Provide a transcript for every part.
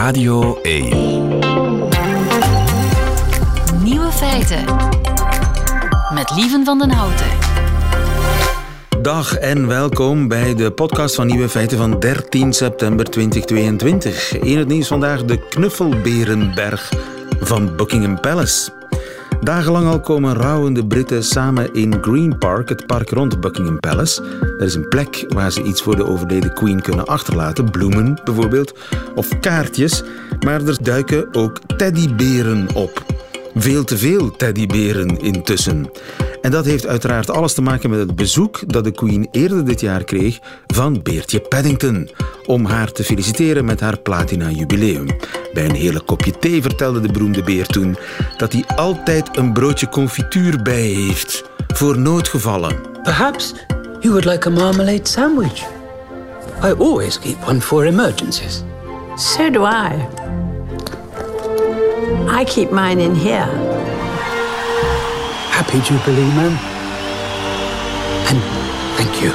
Radio 1. Nieuwe feiten. Met Lieven van den Houten. Dag en welkom bij de podcast van Nieuwe Feiten van 13 september 2022. In het nieuws vandaag de Knuffelberenberg van Buckingham Palace. Dagenlang al komen rouwende Britten samen in Green Park, het park rond Buckingham Palace. Er is een plek waar ze iets voor de overleden Queen kunnen achterlaten, bloemen bijvoorbeeld, of kaartjes. Maar er duiken ook teddyberen op. Veel te veel teddyberen intussen. En dat heeft uiteraard alles te maken met het bezoek dat de Queen eerder dit jaar kreeg van Beertje Paddington. Om haar te feliciteren met haar platina-jubileum. Bij een hele kopje thee vertelde de beroemde beer toen dat hij altijd een broodje confituur bij heeft. Voor noodgevallen. Perhaps you would like a marmalade sandwich. I always keep one for emergencies. So do I. I keep mine in here. Happy Jubilee, ma'am. And thank you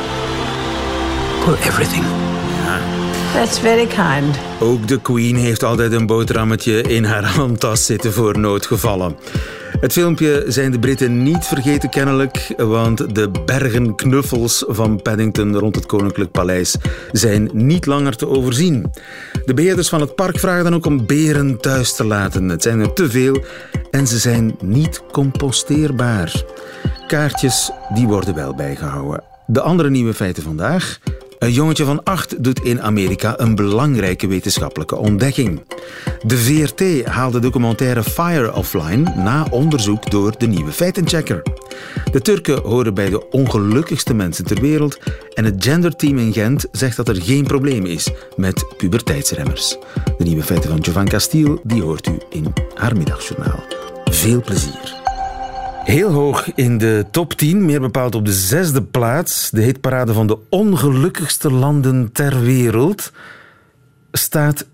for everything. That's very kind. Ook de Queen heeft altijd een boterhammetje in haar handtas zitten voor noodgevallen. Het filmpje zijn de Britten niet vergeten kennelijk, want de bergen knuffels van Paddington rond het Koninklijk Paleis zijn niet langer te overzien. De beheerders van het park vragen dan ook om beren thuis te laten. Het zijn er te veel en ze zijn niet composteerbaar. Kaartjes die worden wel bijgehouden. De andere nieuwe feiten vandaag. Een jongetje van acht doet in Amerika een belangrijke wetenschappelijke ontdekking. De VRT haalde documentaire Fire offline na onderzoek door de nieuwe feitenchecker. De Turken horen bij de ongelukkigste mensen ter wereld en het genderteam in Gent zegt dat er geen probleem is met puberteitsremmers. De nieuwe feiten van Jovan Castiel die hoort u in haar middagjournaal. Veel plezier. Heel hoog in de top 10, meer bepaald op de zesde plaats, de hitparade van de ongelukkigste landen ter wereld, staat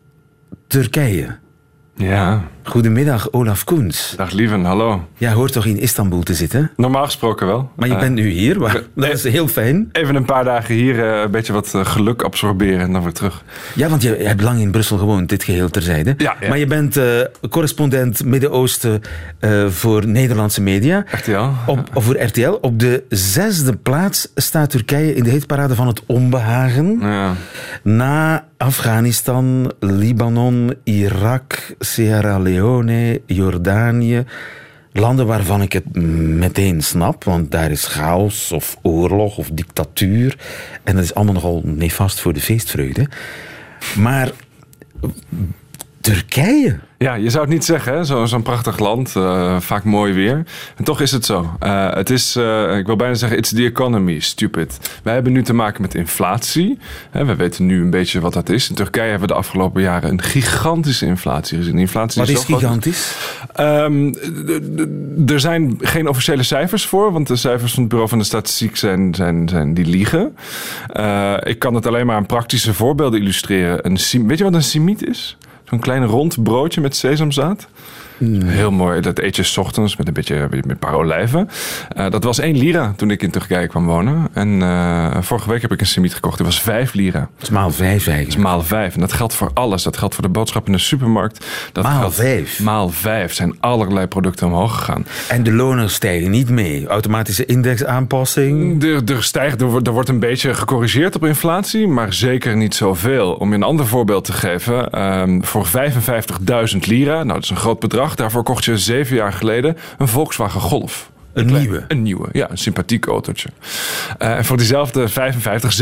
Turkije. Ja, Goedemiddag, Olaf Koens. dag lieven, hallo. Jij hoort toch in Istanbul te zitten? Normaal gesproken wel. Maar je Eh, bent nu hier, waar- dat is heel fijn. Even een paar dagen hier eh, een beetje wat eh, geluk absorberen en dan weer terug. Ja, want je hebt lang in Brussel gewoond, dit geheel terzijde. Ja, ja. Maar je bent correspondent Midden-Oosten voor Nederlandse media. RTL. Op, of voor RTL. Op de zesde plaats staat Turkije in de hitparade van het onbehagen. Ja. Na Afghanistan, Libanon, Irak, Sierra Leone, Jordanië. Landen waarvan ik het meteen snap, want daar is chaos of oorlog of dictatuur. En dat is allemaal nogal nefast voor de feestvreugde. Maar Turkije. ja, je zou het niet zeggen? Zo- zo'n prachtig land, eh, vaak mooi weer. En toch is het zo. Eh, het is, eh, ik wil bijna zeggen, it's the economy, stupid. Wij hebben nu te maken met inflatie. We weten nu een beetje wat dat is. In Turkije hebben we de afgelopen jaren een gigantische inflatie gezien. Inflatie Wat is gigantisch? Ehm, er zijn geen officiële cijfers voor, want de cijfers van het Bureau van de Statistiek zijn, zijn, zijn die liegen. Ik kan het alleen maar aan praktische voorbeelden illustreren. Een, weet je wat een simiet is? Zo'n klein rond broodje met sesamzaad. Heel mooi. Dat eet je 's ochtends met een beetje met een paar olijven. Eh, dat was 1 lira toen ik in Turkije kwam wonen. En eh, vorige week heb ik een simiet gekocht. Die was 5 lira. Dat is maal vijf Dat is eigenlijk. maal 5. En dat geldt voor alles. Dat geldt voor de boodschappen in de supermarkt. Dat Maal vijf? Maal 5 zijn allerlei producten omhoog gegaan. En de lonen stijgen niet mee. Automatische indexaanpassing. Er, er, stijgt, er, wordt, er wordt een beetje gecorrigeerd op inflatie, maar zeker niet zoveel. Om je een ander voorbeeld te geven. ehm, voor 55.000 lira, nou dat is een groot bedrag. Daarvoor kocht je zeven jaar geleden een Volkswagen Golf. Een nieuwe. Een nieuwe, ja, een sympathiek autootje. Eh, en voor diezelfde 55,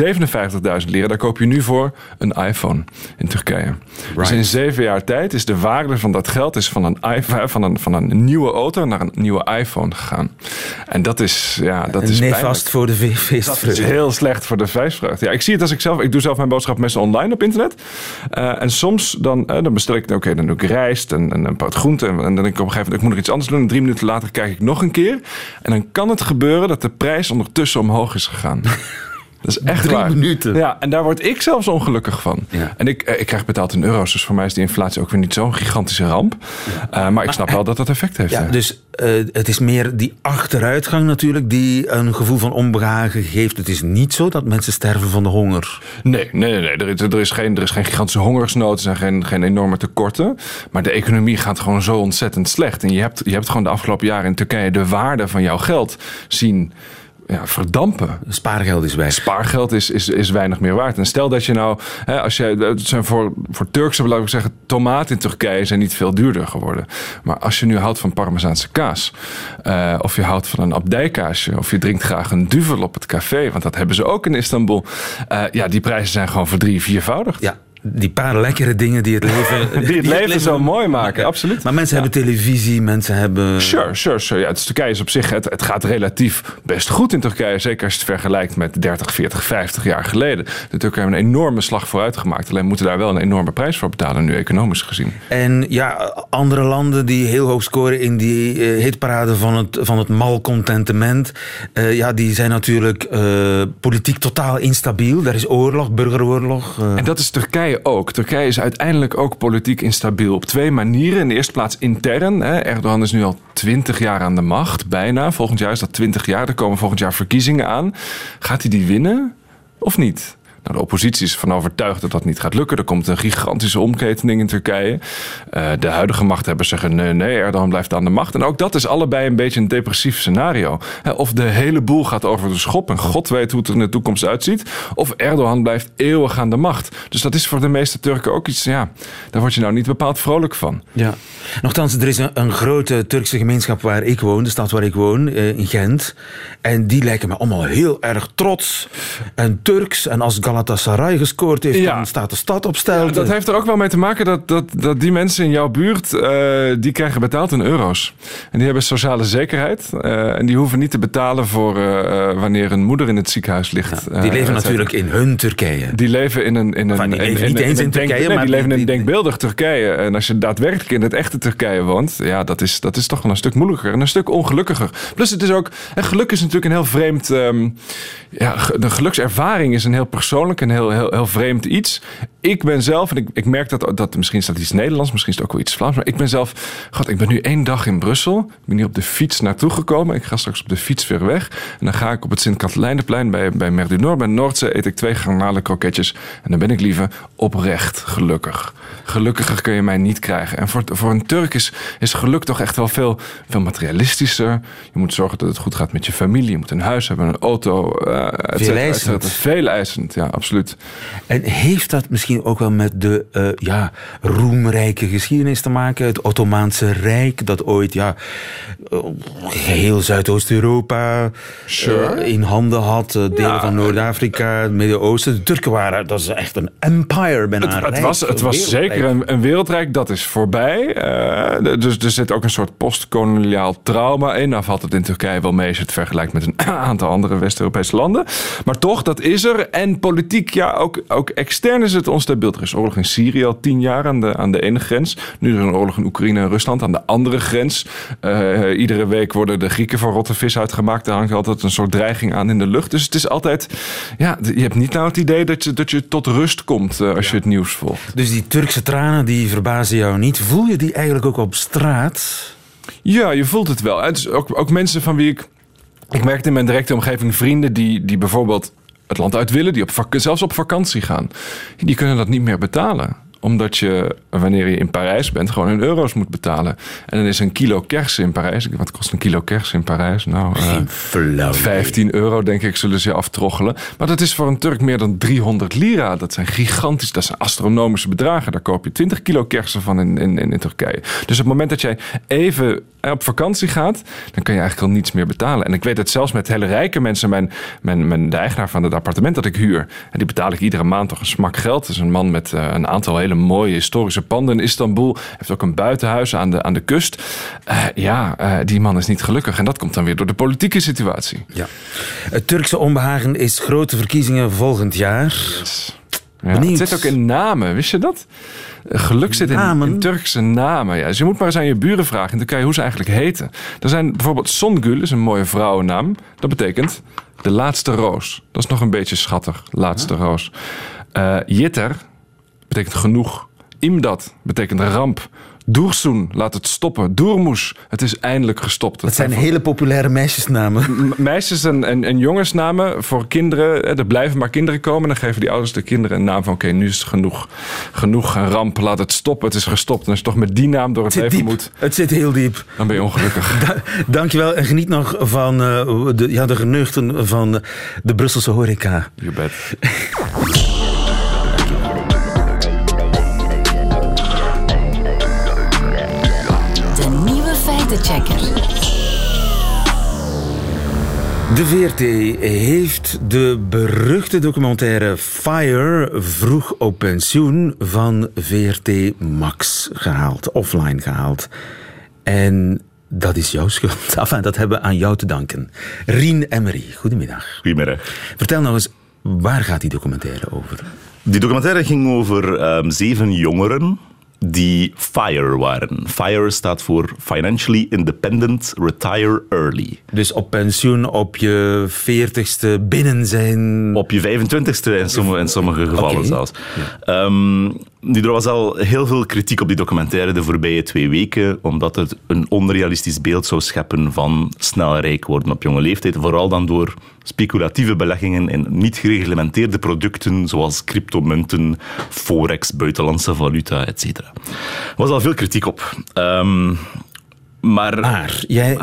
57.000 lira, daar koop je nu voor een iPhone in Turkije. Dus in zeven jaar tijd is de waarde van dat geld is van, een, iPhone, van, een, van een nieuwe auto naar een nieuwe iPhone gegaan. En dat is, ja, dat is pijnlijk. Nefast voor de fe- Dat is feestvreugde. heel slecht voor de feestvreugde. Ja, ik zie het als ik zelf... Ik doe zelf mijn boodschap meestal online op internet. Eh, en soms dan, eh, dan bestel ik... Oké, dan doe ik rijst en, en een paar groenten. En, en dan denk ik op een gegeven moment... Ik moet nog iets anders doen. En drie minuten later kijk ik nog een keer. En dan kan het gebeuren dat de prijs ondertussen omhoog is gegaan. Dat is echt Drie waar. minuten. Ja, en daar word ik zelfs ongelukkig van. Ja. En ik, eh, ik krijg betaald in euro's, dus voor mij is die inflatie ook weer niet zo'n gigantische ramp. Eh, maar ik snap wel dat dat effect heeft. Ja, dus eh, het is meer die achteruitgang natuurlijk die een gevoel van onbehagen geeft. Het is niet zo dat mensen sterven van de honger. Nee, nee, nee. nee. Er, is, er, is geen, er is geen gigantische hongersnood. Er zijn geen, geen enorme tekorten. Maar de economie gaat gewoon zo ontzettend slecht. En je hebt, je hebt gewoon de afgelopen jaren in Turkije de waarde van jouw geld zien ja, verdampen. Spaargeld is weg. Spaargeld is, is, is weinig meer waard. En stel dat je nou, hè, als je, het zijn voor, voor Turkse, laat ik zeggen, tomaten in Turkije zijn niet veel duurder geworden. Maar als je nu houdt van Parmezaanse kaas, eh, of je houdt van een abdijkaasje, of je drinkt graag een duvel op het café, want dat hebben ze ook in Istanbul. eh, ja, die prijzen zijn gewoon verdrie, viervoudigd. Ja, die paar lekkere dingen die het leven... Die het leven zo mooi maken, absoluut. Maar mensen hebben televisie, mensen hebben... Sure, sure, sure. Ja, het is- Turkije is op zich, het, het gaat relatief best goed in Turkije. Zeker als je het vergelijkt met 30, 40, 50 jaar geleden. De Turken hebben een enorme slag vooruit gemaakt. Alleen moeten daar wel een enorme prijs voor betalen, nu economisch gezien. En ja, andere landen die heel hoog scoren in die eh, hitparade van het, van het malcontentement, eh, ja, die zijn natuurlijk eh, politiek totaal instabiel. Er is oorlog, burgeroorlog. En dat is Turkije ook. Turkije is uiteindelijk ook politiek instabiel op twee manieren. In de eerste plaats intern. Hè. Erdogan is nu al twintig jaar aan de macht, bijna. Volgend jaar is dat twintig jaar. Er komen volgend jaar verkiezingen aan. Gaat hij die winnen of niet? Nou, de oppositie is van overtuigd dat dat niet gaat lukken. Er komt een gigantische omketening in Turkije. Eh, de huidige machthebbers zeggen nee, nee, Erdogan blijft aan de macht. En ook dat is allebei een beetje een depressief scenario. Of de hele boel gaat over de schop en God weet hoe het er in de toekomst uitziet. Of Erdogan blijft eeuwig aan de macht. Dus dat is voor de meeste Turken ook iets, ja, daar word je nou niet bepaald vrolijk van. Ja. Nochtans, er is een, grote Turkse gemeenschap waar ik woon, de stad waar ik woon, eh, in Gent. En die lijken me allemaal heel erg trots en Turks. En als Galatasaray gescoord heeft, Ja. dan staat de stad op stel. Dat heeft er ook wel mee te maken dat, dat, dat die mensen in jouw buurt, eh, die krijgen betaald in euro's. En die hebben sociale zekerheid. eh, en die hoeven niet te betalen voor eh, eh, wanneer een moeder in het ziekenhuis ligt. die leven natuurlijk in hun Turkije. Die leven in een. In een, Enfin, die leven in- niet in- eens in in een denk- Turkije, nee, maar die leven in een denkbeeldig Turkije. En als je daadwerkelijk in het echte Turkije woont, ja, dat is, dat is toch wel een stuk moeilijker en een stuk ongelukkiger. Plus, het is ook. En geluk is natuurlijk een heel vreemd. ehm, ja, de gelukservaring is een heel persoonlijk en heel, heel, heel vreemd iets. Ik ben zelf, en ik, ik merk dat, dat misschien is dat iets Nederlands, misschien is het ook wel iets Vlaams, maar ik ben zelf. God, ik ben nu één dag in Brussel. Ik ben hier op de fiets naartoe gekomen. Ik ga straks op de fiets weer weg. En dan ga ik op het Sint-Katelijnenplein bij, bij Mer du Nord, bij Noordzee, eet ik twee garnalenkroketjes. En dan ben ik liever oprecht gelukkig. Gelukkiger kun je mij niet krijgen. En voor, voor een Turk is, is geluk toch echt wel veel, veel materialistischer. Je moet zorgen dat het goed gaat met je familie. Je moet een huis hebben, een auto. et cetera. eisend. Veel eisend, ja, absoluut. En heeft dat misschien ook wel met de eh, ja, roemrijke geschiedenis te maken? Het Ottomaanse Rijk, dat ooit ja, geheel Zuidoost-Europa Sure. eh, in handen had. delen Ja. van Noord-Afrika, het Midden-Oosten. De Turken waren, dat is echt een empire bijna. Het, het was, het was zeker een, een wereldrijk, dat is voorbij. Dus er zit ook een soort postkoloniaal trauma in. Nou valt het in Turkije wel mee als je het vergelijkt met een aantal andere West-Europese landen. Maar toch, dat is er. En politiek, ja, ook, ook extern is het onstabiel. Er is oorlog in Syrië al tien jaar aan de, aan de ene grens. Nu is er een oorlog in Oekraïne en Rusland aan de andere grens. Eh, iedere week worden de Grieken voor rotte vis uitgemaakt. Daar hangt altijd een soort dreiging aan in de lucht. Dus het is altijd, ja, je hebt niet nou het idee dat je, dat je tot rust komt eh, als je het nieuws volgt. Dus die Turkse tranen, die verbazen jou niet. Voel je die eigenlijk ook op straat? Ja, je voelt het wel. Het is ook, ook mensen van wie ik. Ik merkte in mijn directe omgeving vrienden die, die bijvoorbeeld het land uit willen, die op zelfs op vakantie gaan. Die kunnen dat niet meer betalen omdat je, wanneer je in Parijs bent, gewoon in euro's moet betalen. En dan is een kilo kersen in Parijs. Wat kost een kilo kersen in Parijs? Nou, eh, Flauw. 15 euro, denk ik, zullen ze aftroggelen. Maar dat is voor een Turk meer dan 300 lira. Dat zijn gigantisch, dat zijn astronomische bedragen. Daar koop je 20 kilo kersen van in, in, in Turkije. Dus op het moment dat jij even op vakantie gaat, dan kan je eigenlijk al niets meer betalen. En ik weet het zelfs met hele rijke mensen. Mijn, mijn, mijn, de eigenaar van het appartement dat ik huur, en die betaal ik iedere maand toch een smak geld. Dat is een man met eh, een aantal hele mooie historische panden in Istanbul. Heeft ook een buitenhuis aan de, aan de kust. Eh, ja, eh, die man is niet gelukkig. En dat komt dan weer door de politieke situatie. Ja. Het Turkse onbehagen is grote verkiezingen volgend jaar. Ja, het zit ook in namen, wist je dat? Geluk zit in, Turkse namen. Ja. Dus je moet maar eens aan je buren vragen in Turkije hoe ze eigenlijk heten. Er zijn bijvoorbeeld Songül, is een mooie vrouwennaam. Dat betekent de laatste roos. Dat is nog een beetje schattig, laatste roos. Eh Yitter betekent genoeg. Imdad betekent ramp. Dursun, laat het stoppen. Durmuş, het is eindelijk gestopt. Dat zijn hele populaire meisjesnamen. Meisjes- en, en, en jongensnamen voor kinderen. eh, Er blijven maar kinderen komen. Dan geven die ouders de kinderen een naam van... oké, nu is het genoeg. Genoeg, ramp, laat het stoppen. Het is gestopt. En als je toch met die naam door het leven diep. moet... Het zit heel diep. dan ben je ongelukkig. Da- Dankjewel en geniet nog van eh, de, ja, de geneugten van de Brusselse horeca. Je. feitenchecker. De VRT heeft de beruchte documentaire Fire vroeg op pensioen van VRT Max gehaald, offline gehaald. En dat is jouw schuld. Enfin, dat hebben we aan jou te danken. Rien Emery, goedemiddag. Goedemiddag. Vertel nog eens, waar gaat die documentaire over? Die documentaire ging over ehm, zeven jongeren die FIRE waren. FIRE staat voor Financially Independent Retire Early. Dus op pensioen op je veertigste binnen zijn... Op je 25ste in sommige, in sommige gevallen zelfs. Ehm, nu, er was al heel veel kritiek op die documentaire de voorbije twee weken, omdat het een onrealistisch beeld zou scheppen van snel rijk worden op jonge leeftijd. Vooral dan door speculatieve beleggingen in niet gereglementeerde producten, zoals cryptomunten, forex, buitenlandse valuta, etc. Er was al veel kritiek op. Ehm, maar Maar jij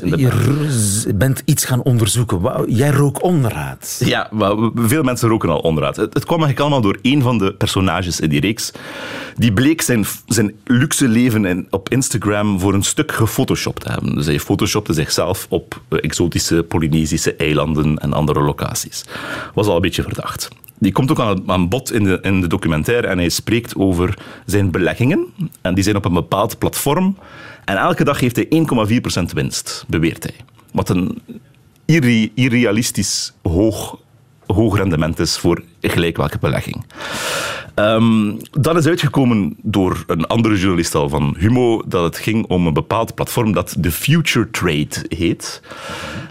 je bent iets gaan onderzoeken. Jij rook onderraad. Ja, maar veel mensen roken al onderuit. Het, het kwam eigenlijk allemaal door één van de personages in die reeks. Die bleek zijn, zijn luxe leven in, op Instagram voor een stuk gefotoshopt te hebben. Dus hij photoshopte zichzelf op eh, exotische Polynesische eilanden en andere locaties. Was al een beetje verdacht. Die komt ook aan, aan bod in de, in de documentaire en hij spreekt over zijn beleggingen. En die zijn op een bepaald platform. En elke dag heeft hij 1,4% winst, beweert hij. Wat een irre- irrealistisch hoog, hoog rendement is voor gelijk welke belegging. Ehm, dat is uitgekomen door een andere journalist al van Humo, dat het ging om een bepaald platform dat de Future Trade heet.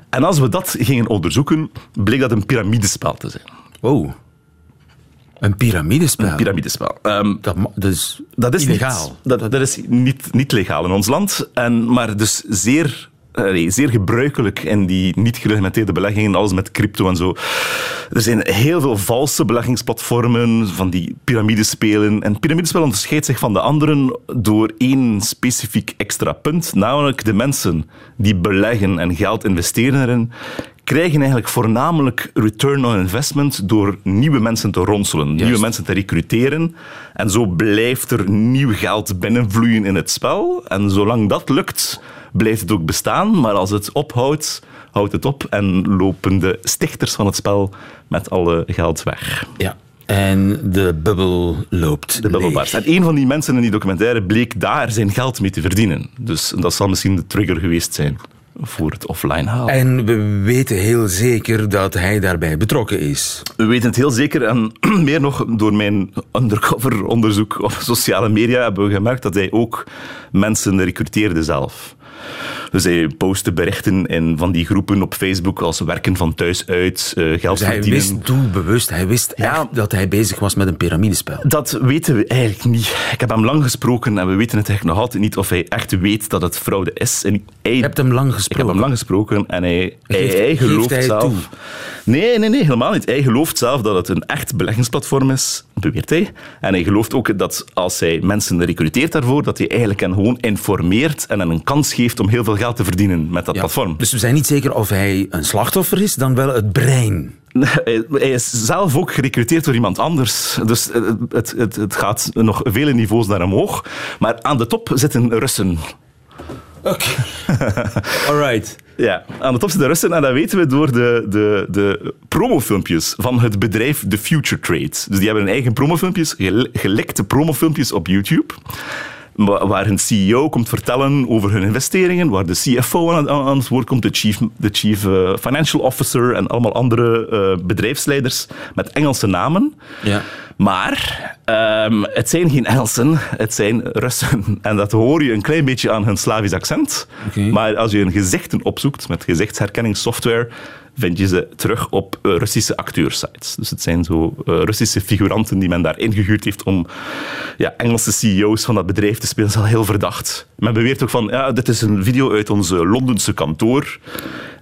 En als we dat gingen onderzoeken, bleek dat een piramidespel te zijn. Wow. Een piramidespel. Een piramidespel. Ehm, Dat, ma- dat is illegaal. Niet, dat, dat is niet, niet legaal in ons land, en, maar dus zeer, eh, zeer gebruikelijk in die niet gereglementeerde beleggingen, alles met crypto en zo. Er zijn heel veel valse beleggingsplatformen, van die piramidespelen. En piramidespel onderscheidt zich van de anderen door één specifiek extra punt, namelijk de mensen die beleggen en geld investeren erin, krijgen eigenlijk voornamelijk return on investment door nieuwe mensen te ronselen, nieuwe mensen te recruteren. En zo blijft er nieuw geld binnenvloeien in het spel. En zolang dat lukt, blijft het ook bestaan. Maar als het ophoudt, houdt het op en lopen de stichters van het spel met alle geld weg. Ja. En de bubbel loopt De bubbel barst. En een van die mensen in die documentaire bleek daar zijn geld mee te verdienen. Dus dat zal misschien de trigger geweest zijn voor het offline halen. En we weten heel zeker dat hij daarbij betrokken is. We weten het heel zeker en meer nog door mijn undercover onderzoek op sociale media hebben we gemerkt dat hij ook mensen recruteerde zelf. Dus hij postte berichten in van die groepen op Facebook als werken van thuis uit, eh, geld Dus hij wist doelbewust, hij wist Ja. dat hij bezig was met een piramidespel. Dat weten we eigenlijk niet. Ik heb hem lang gesproken en we weten het eigenlijk nog altijd niet of hij echt weet dat het fraude is. En hij, Je hebt hem lang ik heb gesproken. hem lang gesproken en hij, Geeft- gelooft hij zelf. toe? Nee, nee, nee, helemaal niet. Hij gelooft zelf dat het een echt beleggingsplatform is, beweert hij. En hij gelooft ook dat als hij mensen recruteert daarvoor, dat hij eigenlijk hen gewoon informeert en hen een kans geeft om heel veel geld te verdienen met dat Ja. platform. Dus we zijn niet zeker of hij een slachtoffer is, dan wel het brein. Hij is zelf ook gerecruiteerd door iemand anders. Dus eh, het, het, het gaat nog vele niveaus naar omhoog. Maar aan de top zitten Russen. Oké. Alright. Ja, aan de top zitten Russen en dat weten we door de, de, de promofilmpjes van het bedrijf The Future Trade. Dus die hebben hun eigen promofilmpjes, gel- gelekte promofilmpjes op YouTube. Wa- waar hun CEO komt vertellen over hun investeringen, waar de CFO aan, het woord komt, de chief, de chief eh, financial officer en allemaal andere eh, bedrijfsleiders met Engelse namen. Ja. Maar ehm, het zijn geen Engelsen, het zijn Russen. En dat hoor je een klein beetje aan hun Slavisch accent. Maar als je hun gezichten opzoekt met gezichtsherkenningssoftware, vind je ze terug op eh, Russische acteursites. Dus het zijn zo eh, Russische figuranten die men daar ingehuurd heeft om ja, Engelse CEO's van dat bedrijf te spelen. Dat is al heel verdacht. Men beweert ook van, ja, dit is een video uit ons eh, Londense kantoor.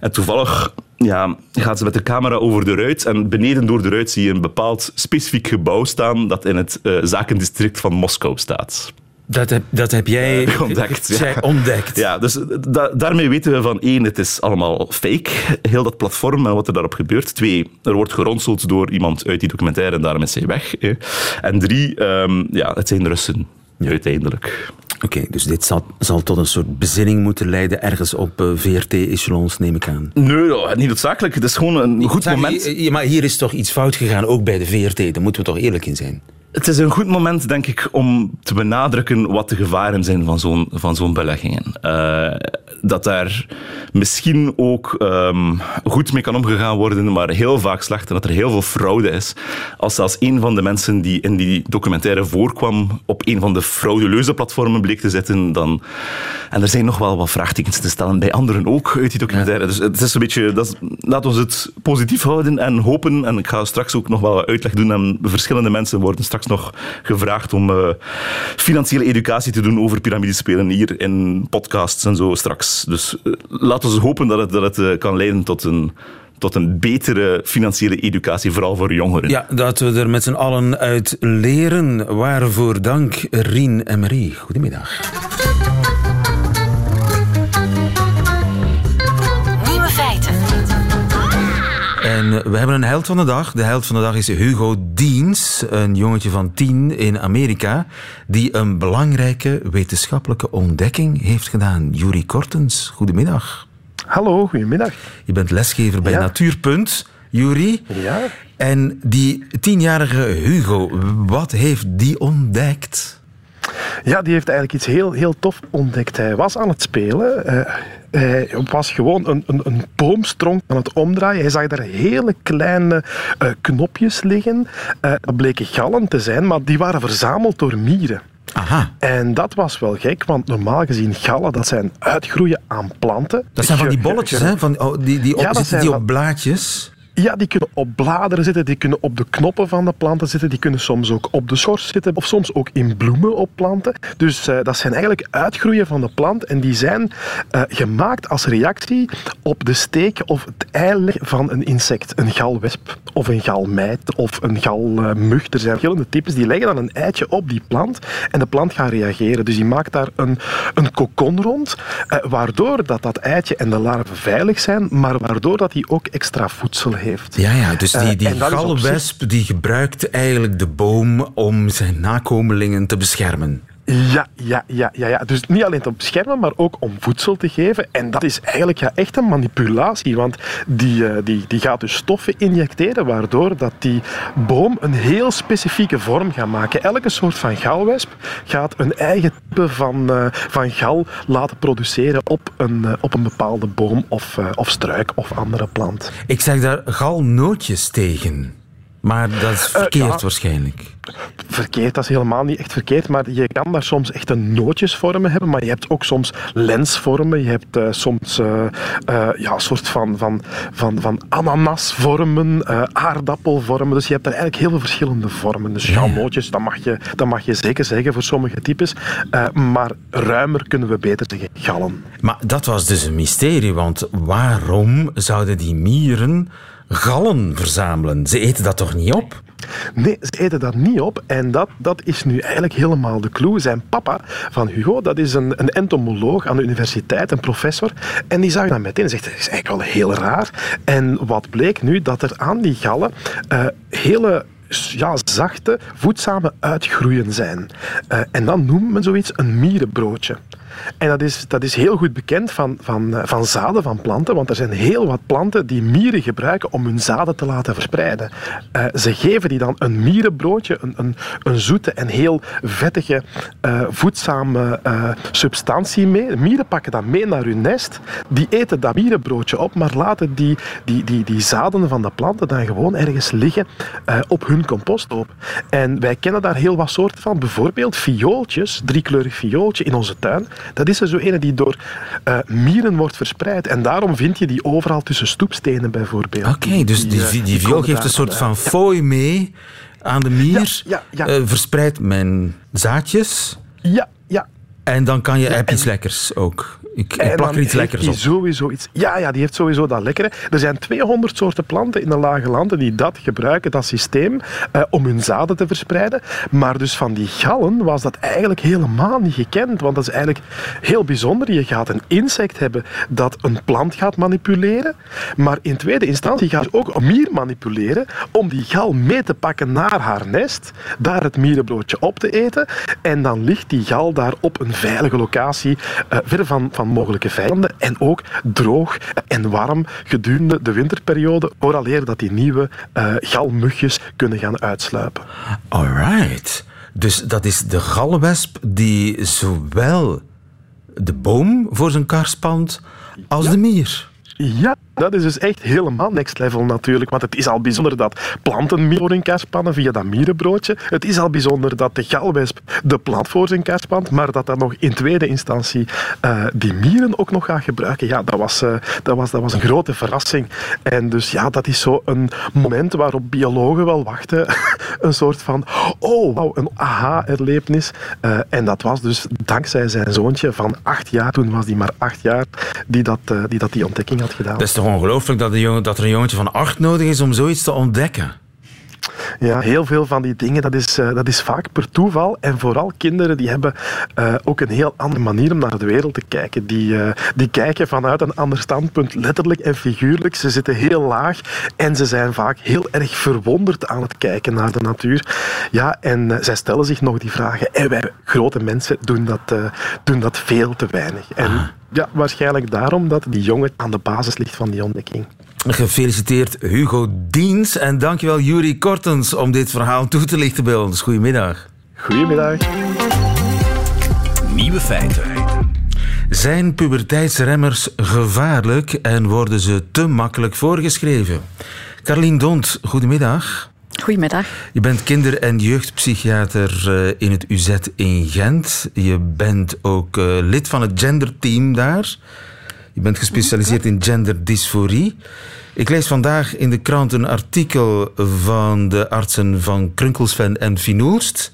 En toevallig ja, gaat ze met de camera over de ruit en beneden door de ruit zie je een bepaald specifiek gebouw staan dat in het zakendistrict van Moskou staat. Dat heb, dat heb jij Ontdekt, ja. Ontdekt. Ja, dus da- daarmee weten we van één, het is allemaal fake, heel dat platform en wat er daarop gebeurt. Twee, er wordt geronseld door iemand uit die documentaire en daarom is hij weg. hè. En drie, ehm, ja, het zijn Russen, uiteindelijk. Oké, dus dit zal, zal tot een soort bezinning moeten leiden ergens op eh, VRT-echelons, neem ik aan. Nee, ja, niet noodzakelijk. Het is gewoon een goed moment. eh, eh, Maar hier is toch iets fout gegaan, ook bij de VRT. Daar moeten we toch eerlijk in zijn. Het is een goed moment, denk ik, om te benadrukken wat de gevaren zijn van zo'n, van zo'n beleggingen. Eh, dat daar misschien ook ehm, goed mee kan omgegaan worden, maar heel vaak slecht. En dat er heel veel fraude is. Als zelfs een van de mensen die in die documentaire voorkwam op een van de frauduleuze platformen bleek te zitten, dan... En er zijn nog wel wat vraagtekens te stellen bij anderen ook uit die documentaire. Dus het is een beetje... Dat is, laten we het positief houden en hopen. En ik ga straks ook nog wel wat uitleg doen aan verschillende mensen worden straks nog gevraagd om eh, financiële educatie te doen over piramidespelen hier in podcasts en zo straks. Dus eh, laten we hopen dat het, dat het eh, kan leiden tot een, tot een betere financiële educatie, vooral voor jongeren. Ja, dat we er met z'n allen uit leren. Waarvoor dank, Rien en Marie. Goedemiddag. En eh, we hebben een held van de dag. De held van de dag is Hugo Deans, een jongetje van tien in Amerika, die een belangrijke wetenschappelijke ontdekking heeft gedaan. Juri Kortens, goedemiddag. Hallo, goedemiddag. Je bent lesgever bij Ja. Natuurpunt, Juri. Ja. En die tienjarige Hugo, wat heeft die ontdekt? Ja, die heeft eigenlijk iets heel, heel tof ontdekt. Hij was aan het spelen. eh, hij was gewoon een, een, een boomstronk aan het omdraaien. Hij zag daar hele kleine eh, knopjes liggen. Eh, dat bleken gallen te zijn, maar die waren verzameld door mieren. Aha, En dat was wel gek, want normaal gezien gallen, dat zijn uitgroeien aan planten. dat zijn van die bolletjes, hè? Van, oh, die, die, op, Ja, zitten die op blaadjes. Ja, die kunnen op bladeren zitten, die kunnen op de knoppen van de planten zitten, die kunnen soms ook op de schors zitten of soms ook in bloemen op planten. Dus eh, dat zijn eigenlijk uitgroeien van de plant en die zijn eh, gemaakt als reactie op de steek of het eileg van een insect. Een galwesp of een galmijt of een galmug. Er zijn verschillende types die leggen dan een eitje op die plant en de plant gaat reageren. Dus die maakt daar een, een kokon rond, eh, waardoor dat, dat eitje en de larven veilig zijn, maar waardoor dat die ook extra voedsel heeft. Ja, ja, dus die, Eh, die zich- galwesp die gebruikt eigenlijk de boom om zijn nakomelingen te beschermen. Ja, ja, ja, ja, ja. Dus niet alleen te beschermen, maar ook om voedsel te geven. En dat is eigenlijk ja, echt een manipulatie, want die, eh, die, die gaat dus stoffen injecteren, waardoor dat die boom een heel specifieke vorm gaat maken. Elke soort van galwesp gaat een eigen type van, eh, van gal laten produceren op een, eh, op een bepaalde boom of, of struik of andere plant. Ik zeg daar galnootjes tegen. Maar dat is verkeerd ja. waarschijnlijk. verkeerd, dat is helemaal niet echt verkeerd, maar je kan daar soms echt een nootjesvormen hebben, maar je hebt ook soms lensvormen, je hebt eh, soms eh, eh, ja, een soort van, van, van, van ananasvormen, eh, aardappelvormen, dus je hebt daar eigenlijk heel veel verschillende vormen. Dus ja, nootjes, dat mag je, dat mag je zeker zeggen voor sommige types, Eh, maar ruimer kunnen we beter zeggen gallen. Maar dat was dus een mysterie, want waarom zouden die mieren gallen verzamelen? Ze eten dat toch niet op? Nee, ze eten dat niet op. En dat, dat is nu eigenlijk helemaal de clue. Zijn papa van Hugo, dat is een, een entomoloog aan de universiteit, een professor. En die zag dat meteen en zegt, dat is eigenlijk wel heel raar. En wat bleek nu? Dat er aan die gallen eh, hele ja, zachte, voedzame uitgroeien zijn. Eh, en dan noemt men zoiets een mierenbroodje. En dat is, dat is heel goed bekend van, van, eh, van zaden van planten, want er zijn heel wat planten die mieren gebruiken om hun zaden te laten verspreiden. Uh, ze geven die dan een mierenbroodje, een, een, een zoete en heel vettige, uh, voedzame substantie mee. Mieren pakken dat mee naar hun nest, die eten dat mierenbroodje op, maar laten die, die, die, die zaden van de planten dan gewoon ergens liggen op hun composthoop. En wij kennen daar heel wat soorten van. Bijvoorbeeld viooltjes, driekleurig viooltje in onze tuin. Dat is er zo een die door uh, mieren wordt verspreid. En daarom vind je die overal tussen stoepstenen bijvoorbeeld. Oké, okay, dus die, die, die viool geeft een soort van fooi mee aan de mier. Ja, ja, uh, verspreidt mijn zaadjes. Ja. En dan kan je, heb je iets lekkers ook. Ik, ik plak er iets lekkers op. Sowieso iets, ja, ja, die heeft sowieso dat lekkere. Er zijn 200 soorten planten in de lage landen die dat gebruiken, dat systeem, uh, om hun zaden te verspreiden. Maar dus van die gallen was dat eigenlijk helemaal niet gekend. Want dat is eigenlijk heel bijzonder. Je gaat een insect hebben dat een plant gaat manipuleren. Maar in tweede instantie gaat je ook een mier manipuleren om die gal mee te pakken naar haar nest, daar het mierenbroodje op te eten. En dan ligt die gal daar op een veilige locatie, uh, ver van, van mogelijke vijanden en ook droog en warm gedurende de winterperiode, vooraleer dat die nieuwe uh, galmugjes kunnen gaan uitsluipen. Alright. Dus dat is de galwesp die zowel de boom voor zijn kar spant als ja. de mier. Ja, dat is dus echt helemaal next level natuurlijk. Want het is al bijzonder dat planten mier in kar spannen via dat mierenbroodje. Het is al bijzonder dat de galwesp de plant voor zijn kar spant, maar dat dat nog in tweede instantie uh, die mieren ook nog gaat gebruiken. Ja, dat was, uh, dat, was, dat was een grote verrassing. En dus ja, dat is zo een moment waarop biologen wel wachten. een soort van, oh, een aha-erlevenis. Uh, en dat was dus dankzij zijn zoontje van acht jaar, toen was hij maar acht jaar, die dat, die, dat die ontdekking had gedaan. Ongelooflijk dat, jongen, dat er een jongetje van acht nodig is om zoiets te ontdekken? Ja, heel veel van die dingen, dat is, uh, dat is vaak per toeval. En vooral kinderen die hebben uh, ook een heel andere manier om naar de wereld te kijken. Die, uh, die kijken vanuit een ander standpunt, letterlijk en figuurlijk. Ze zitten heel laag en ze zijn vaak heel erg verwonderd aan het kijken naar de natuur. Ja, en zij stellen zich nog die vragen. En wij grote mensen doen dat, doen dat veel te weinig. En ah. ja, waarschijnlijk daarom dat die jongen aan de basis ligt van die ontdekking. Gefeliciteerd Hugo Diens en dankjewel Juri Kortens om dit verhaal toe te lichten bij ons. Goedemiddag. Goedemiddag. Nieuwe feiten. Zijn puberteitsremmers gevaarlijk en worden ze te makkelijk voorgeschreven? Carlien Dont, goedemiddag. Goedemiddag. Je bent kinder- en jeugdpsychiater in het UZ in Gent. Je bent ook lid van het genderteam daar. Je bent gespecialiseerd in genderdysforie. Ik lees vandaag in de krant een artikel van de artsen van Krunkelsven en Vinoerst,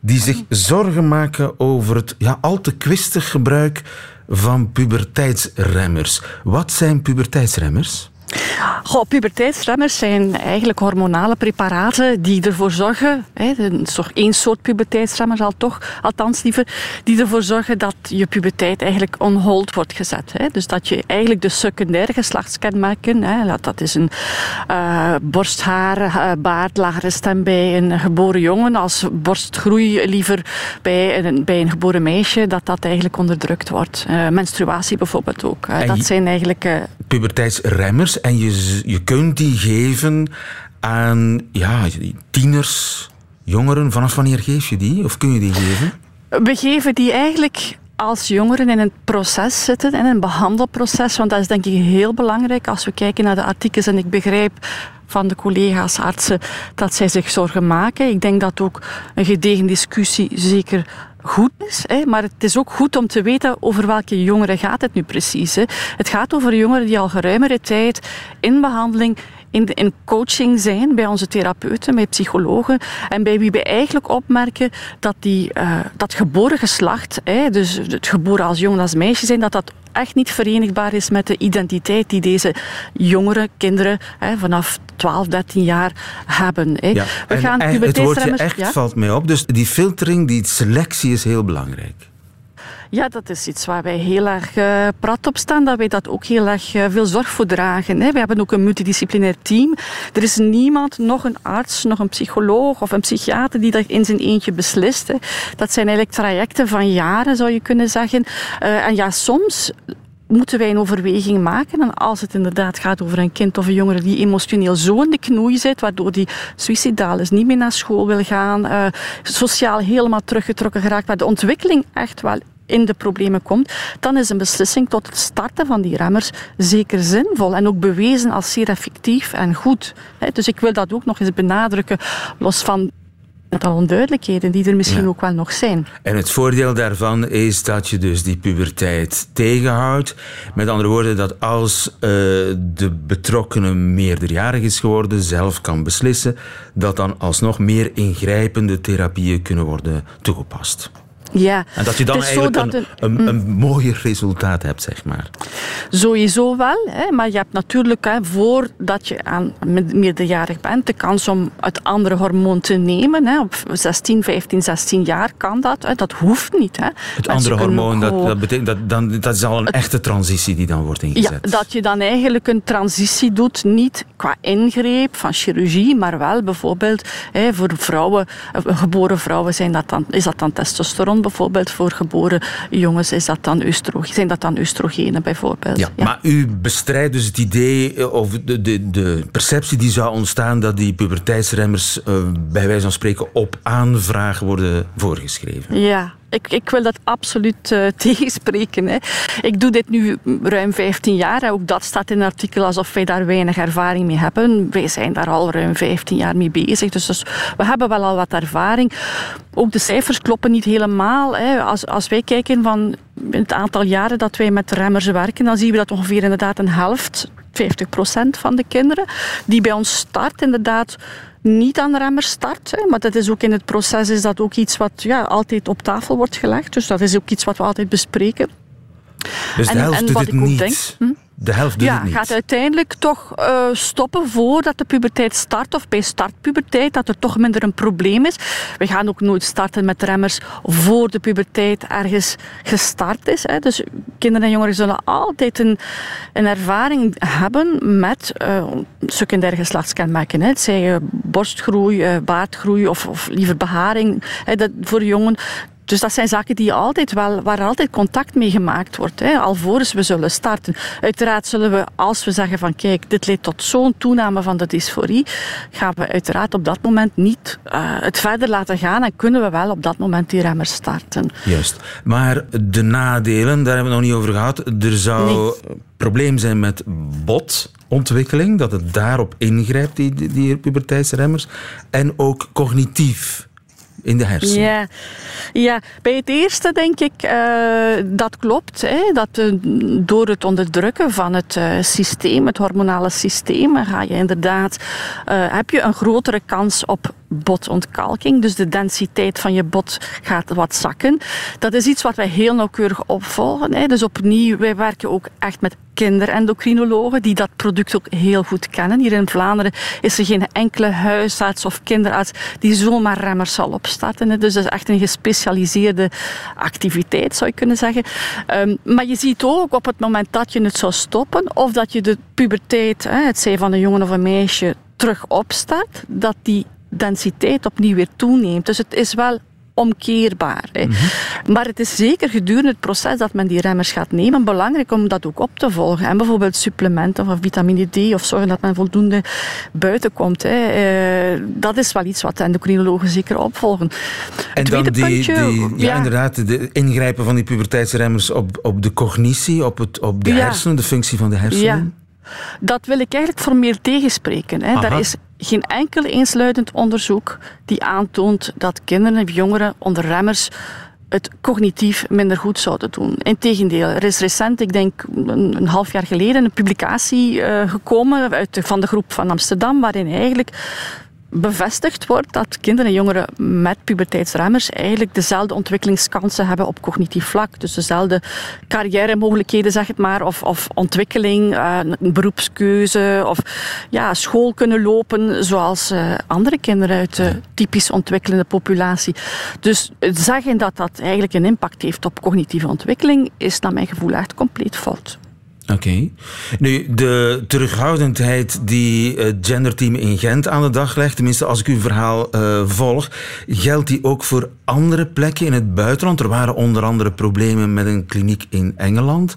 die zich zorgen maken over het ja, al te kwistig gebruik van puberteitsremmers. Wat zijn puberteitsremmers? Goh, puberteitsremmers zijn eigenlijk hormonale preparaten die ervoor zorgen, hè, één soort puberteitsremmer zal toch, althans liever, die ervoor zorgen dat je puberteit eigenlijk on hold wordt gezet. Hè. Dus dat je eigenlijk de secundaire geslachtskenmerken, hè, dat, dat is een uh, borsthaar, uh, baard, lagere stem bij een geboren jongen, als borstgroei liever bij een, bij een geboren meisje, dat dat eigenlijk onderdrukt wordt. Uh, menstruatie bijvoorbeeld ook. dat zijn eigenlijk... puberteitsremmers en je, je kunt die geven aan ja, tieners, jongeren. Vanaf wanneer geef je die? Of kun je die geven? We geven die eigenlijk als jongeren in een proces zitten, in een behandelproces. Want dat is denk ik heel belangrijk als we kijken naar de artikels en ik begrijp van de collega's artsen dat zij zich zorgen maken. Ik denk dat ook een gedegen discussie zeker goed is. Hè, maar het is ook goed om te weten over welke jongeren gaat het nu precies. Hè. Het gaat over jongeren die al geruimere tijd in behandeling in, in coaching zijn bij onze therapeuten, bij psychologen. En bij wie we eigenlijk opmerken dat die, uh, dat geboren geslacht, hè, dus het geboren als jongen als meisje zijn, dat dat echt niet verenigbaar is met de identiteit die deze jongere kinderen hè, vanaf 12, 13 jaar hebben. Hè. Ja. We gaan en, het woordje echt ja? valt mij op. Dus die filtering, die selectie is heel belangrijk. Ja, dat is iets waar wij heel erg uh, prat op staan, dat wij dat ook heel erg uh, veel zorg voor dragen. Hè. We hebben ook een multidisciplinair team. Er is niemand, nog een arts, nog een psycholoog of een psychiater die dat in zijn eentje beslist. Hè. Dat zijn eigenlijk trajecten van jaren, zou je kunnen zeggen. Uh, en ja, soms moeten wij een overweging maken. En als het inderdaad gaat over een kind of een jongere die emotioneel zo in de knoei zit, waardoor die suicidaal is, niet meer naar school wil gaan, sociaal helemaal teruggetrokken geraakt, waar de ontwikkeling echt wel in de problemen komt, dan is een beslissing tot het starten van die remmers zeker zinvol en ook bewezen als zeer effectief en goed. Dus ik wil dat ook nog eens benadrukken, los van aantal onduidelijkheden die er misschien ook wel nog zijn. En het voordeel daarvan is dat je dus die puberteit tegenhoudt. Met andere woorden, dat als uh, de betrokkene meerderjarig is geworden, zelf kan beslissen, dat dan alsnog meer ingrijpende therapieën kunnen worden toegepast. Ja, en dat je dan eigenlijk een, een, een, mm. een, mooier resultaat hebt, zeg maar. Sowieso wel, hè, maar je hebt natuurlijk, hè, voordat je aan meerderjarig bent, de kans om het andere hormoon te nemen. Hè. Op 16, 15, 16 jaar kan dat. Hè. Dat hoeft niet. Hè. Het andere hormoon, dat, dat, betekent, dat, dan, dat is al een het, echte transitie die dan wordt ingezet. Ja, dat je dan eigenlijk een transitie doet, niet qua ingreep van chirurgie, maar wel bijvoorbeeld hè, voor vrouwen, eh, geboren vrouwen zijn dat dan, is dat dan testosteron bijvoorbeeld voor geboren jongens is dat dan zijn dat dan oestrogenen bijvoorbeeld. Ja, Maar u bestrijdt dus het idee eh, of de, de, de perceptie die zou ontstaan dat die puberteitsremmers uh, bij wijze van spreken op aanvraag worden voorgeschreven. Ja, ik, ik, wil dat absoluut uh, tegenspreken. Hè. Ik doe dit nu ruim 15 jaar. Ook dat staat in een artikel alsof wij daar weinig ervaring mee hebben. Wij zijn daar al ruim 15 jaar mee bezig. Dus, we hebben wel al wat ervaring. Ook de cijfers kloppen niet helemaal. Hè. Als, als wij kijken van het aantal jaren dat wij met remmers werken, dan zien we dat ongeveer inderdaad een helft, 50 procent van de kinderen die bij ons start, inderdaad niet aan remmers start. Hè, maar dat is ook in het proces is dat ook iets wat ja, altijd op tafel wordt gelegd. Dus dat is ook iets wat we altijd bespreken. Dus de helft en, doet het niet? Denk, hm? De helft doet ja, het niet. gaat uiteindelijk toch uh, stoppen voordat de puberteit start. Of bij startpuberteit, dat er toch minder een probleem is. We gaan ook nooit starten met remmers voor de puberteit ergens gestart is. Hè. Dus kinderen en jongeren zullen altijd een, een ervaring hebben met uh, secundaire geslachtskenmerken. Hè. Het zij uh, borstgroei, baardgroei of, of liever beharing. Hè, dat voor jongen dus dat zijn zaken die altijd wel, waar altijd contact mee gemaakt wordt, hè, alvorens we zullen starten. Uiteraard zullen we, als we zeggen van kijk, dit leidt tot zo'n toename van de dysforie, gaan we uiteraard op dat moment niet uh, het verder laten gaan en kunnen we wel op dat moment die remmer starten. Juist. Maar de nadelen, daar hebben we nog niet over gehad. Er zou nee. probleem zijn met botontwikkeling, dat het daarop ingrijpt, die, die, die puberteitsremmers. En ook cognitief in de hersenen. Ja, ja bij het eerste denk ik uh, dat klopt. Hè, dat uh, door het onderdrukken van het uh, systeem, het hormonale systeem, ga je inderdaad, heb je een grotere kans op botontkalking. Dus de densiteit van je bot gaat wat zakken. Dat is iets wat wij heel nauwkeurig opvolgen. Hè. Dus opnieuw, wij werken ook echt met kinderendocrinologen die dat product ook heel goed kennen. Hier in Vlaanderen is er geen enkele huisarts of kinderarts die zomaar remmers zal opstarten. Dus dat is echt een gespecialiseerde activiteit, zou je kunnen zeggen. Um, maar je ziet ook op het moment dat je het zou stoppen of dat je de puberteit, het zij van een jongen of een meisje, terug opstart, dat die densiteit opnieuw weer toeneemt. Dus het is wel omkeerbaar. Mhm. Maar het is zeker gedurende het proces dat men die remmers gaat nemen belangrijk om dat ook op te volgen. En bijvoorbeeld supplementen of vitamine D of zorgen dat men voldoende buiten komt. Hè. Uh, dat is wel iets wat de endocrinologen zeker opvolgen. En dan die, puntje, die, ja, ja, inderdaad, de ingrijpen van die puberteitsremmers op, op de cognitie, op, het, op de hersenen, de functie van de hersenen. Dat wil ik eigenlijk formeel tegenspreken. Hè. Daar is geen enkel eensluidend onderzoek die aantoont dat kinderen en jongeren onder remmers het cognitief minder goed zouden doen. Integendeel, er is recent, ik denk een, half jaar geleden, een publicatie uh, gekomen uit de, van de groep van Amsterdam, waarin eigenlijk bevestigd wordt dat kinderen en jongeren met puberteitsremmers eigenlijk dezelfde ontwikkelingskansen hebben op cognitief vlak. Dus dezelfde carrière-mogelijkheden, zeg het maar, of, of ontwikkeling, uh, een beroepskeuze, of ja, school kunnen lopen zoals uh, andere kinderen uit de typisch ontwikkelende populatie. Dus zeggen dat dat eigenlijk een impact heeft op cognitieve ontwikkeling, is naar mijn gevoel echt compleet fout. Oké. Nu, de terughoudendheid die het genderteam in Gent aan de dag legt, tenminste als ik uw verhaal uh, volg, geldt die ook voor andere plekken in het buitenland? Er waren onder andere problemen met een kliniek in Engeland.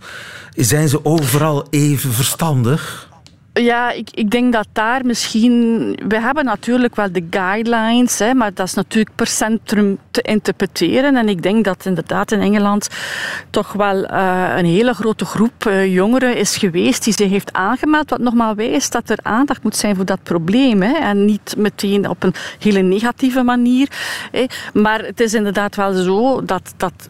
Zijn ze overal even verstandig? Ja, ik, ik denk dat daar misschien... We hebben natuurlijk wel de guidelines, hè, maar dat is natuurlijk per centrum te interpreteren. En ik denk dat inderdaad in Engeland toch wel uh, een hele grote groep uh, jongeren is geweest die zich heeft aangemeld. Wat nogmaals wijst dat er aandacht moet zijn voor dat probleem. Hè, en niet meteen op een hele negatieve manier. Hè. Maar het is inderdaad wel zo dat... dat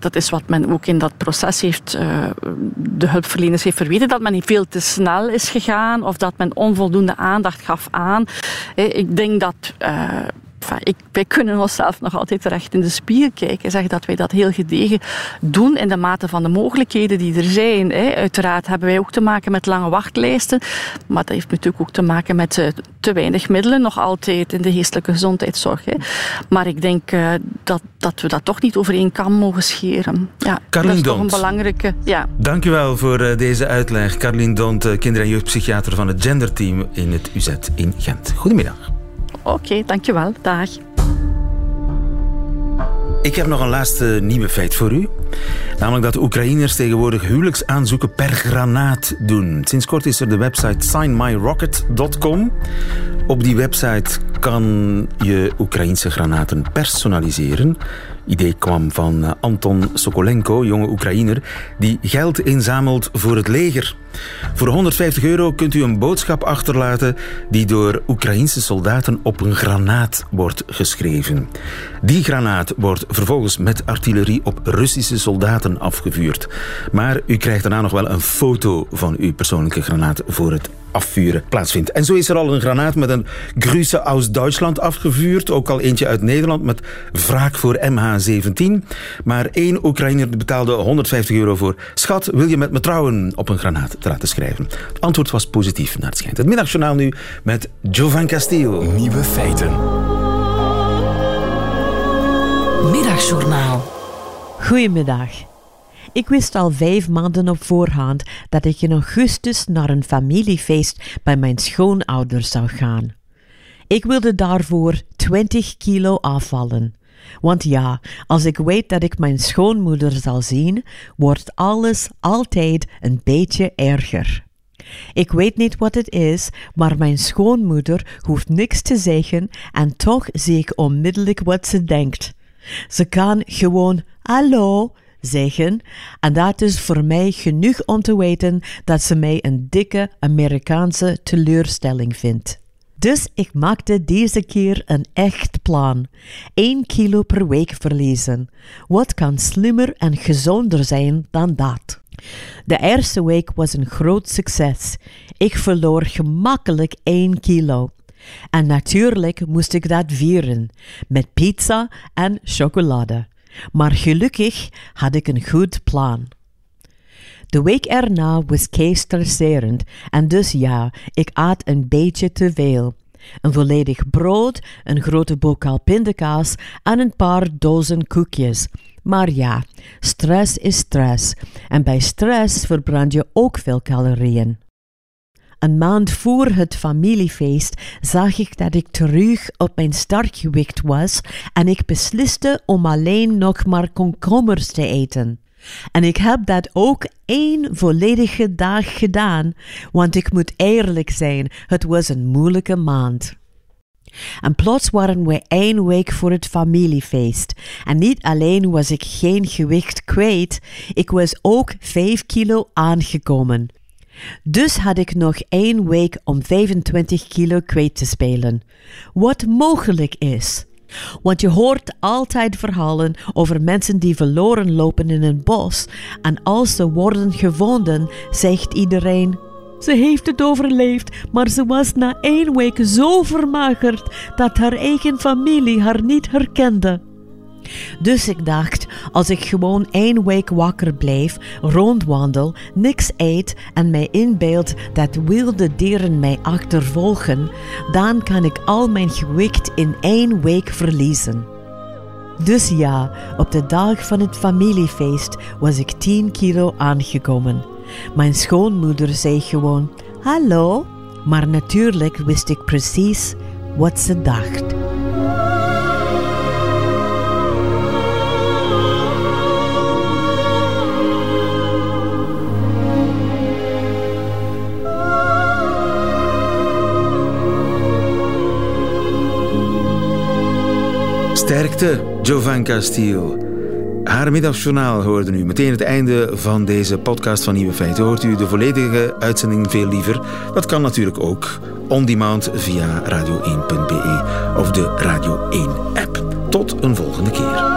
Dat is wat men ook in dat proces heeft, uh, de hulpverleners heeft verweten, dat men veel te snel is gegaan of dat men onvoldoende aandacht gaf aan. Ik denk dat uh, Enfin, ik, wij kunnen onszelf nog altijd terecht in de spiegel kijken en zeggen dat wij dat heel gedegen doen in de mate van de mogelijkheden die er zijn. Hè. Uiteraard hebben wij ook te maken met lange wachtlijsten, maar dat heeft natuurlijk ook te maken met uh, te weinig middelen nog altijd in de geestelijke gezondheidszorg. Hè. Maar ik denk uh, dat, dat we dat toch niet over één kam mogen scheren. Ja, dat is Dont. toch een belangrijke... Ja. Dank u wel voor uh, deze uitleg. Carlien Dont, kinder- en jeugdpsychiater van het genderteam in het UZ in Gent. Goedemiddag. Oké, dankjewel. Dag. Ik heb nog een laatste nieuwe feit voor u. Namelijk dat Oekraïners tegenwoordig huwelijksaanzoeken per granaat doen. Sinds kort is er de website signmyrocket.com. Op die website kan je Oekraïnse granaten personaliseren. Idee kwam van Anton Sokolenko, jonge Oekraïner, die geld inzamelt voor het leger. Voor 150 euro kunt u een boodschap achterlaten die door Oekraïnse soldaten op een granaat wordt geschreven. Die granaat wordt vervolgens met artillerie op Russische soldaten afgevuurd. Maar u krijgt daarna nog wel een foto van uw persoonlijke granaat voor het afvuren plaatsvindt. En zo is er al een granaat met een Grüße aus Duitsland afgevuurd. Ook al eentje uit Nederland met wraak voor MH17. Maar één Oekraïner betaalde 150 euro voor. Schat, wil je met me trouwen op een granaat te laten schrijven? Het antwoord was positief naar het schijnt. Het middagjournaal nu met Jovan Castillo. Nieuwe feiten. Middagjournaal. Goedemiddag. Ik wist al vijf maanden op voorhand dat ik in augustus naar een familiefeest bij mijn schoonouders zou gaan. Ik wilde daarvoor 20 kilo afvallen. Want ja, als ik weet dat ik mijn schoonmoeder zal zien, wordt alles altijd een beetje erger. Ik weet niet wat het is, maar mijn schoonmoeder hoeft niks te zeggen en toch zie ik onmiddellijk wat ze denkt. Ze kan gewoon hallo zeggen en dat is voor mij genoeg om te weten dat ze mij een dikke Amerikaanse teleurstelling vindt. Dus ik maakte deze keer een echt plan. 1 kilo per week verliezen. Wat kan slimmer en gezonder zijn dan dat? De eerste week was een groot succes. Ik verloor gemakkelijk 1 kilo. En natuurlijk moest ik dat vieren met pizza en chocolade. Maar gelukkig had ik een goed plan. De week erna was Kees stresserend en dus ja, ik at een beetje te veel. Een volledig brood, een grote bokaal pindakaas en een paar dozen koekjes. Maar ja, stress is stress en bij stress verbrand je ook veel calorieën. Een maand voor het familiefeest zag ik dat ik terug op mijn startgewicht was en ik besliste om alleen nog maar komkommers te eten. En ik heb dat ook één volledige dag gedaan, want ik moet eerlijk zijn, het was een moeilijke maand. En plots waren we één week voor het familiefeest. En niet alleen was ik geen gewicht kwijt, ik was ook vijf kilo aangekomen. Dus had ik nog één week om 25 kilo kwijt te spelen. Wat mogelijk is. Want je hoort altijd verhalen over mensen die verloren lopen in een bos en als ze worden gevonden, zegt iedereen: Ze heeft het overleefd, maar ze was na één week zo vermagerd dat haar eigen familie haar niet herkende. Dus ik dacht, als ik gewoon één week wakker blijf, rondwandel, niks eet en mij inbeeld dat wilde dieren mij achtervolgen, dan kan ik al mijn gewicht in één week verliezen. Dus ja, op de dag van het familiefeest was ik 10 kilo aangekomen. Mijn schoonmoeder zei gewoon: Hallo, maar natuurlijk wist ik precies wat ze dacht. Sterkte, Jovan Castiel. Haar middagjournaal hoorde u. Meteen het einde van deze podcast van Nieuwe Feiten. Hoort u de volledige uitzending veel liever? Dat kan natuurlijk ook on demand via radio1.be of de Radio 1 app. Tot een volgende keer.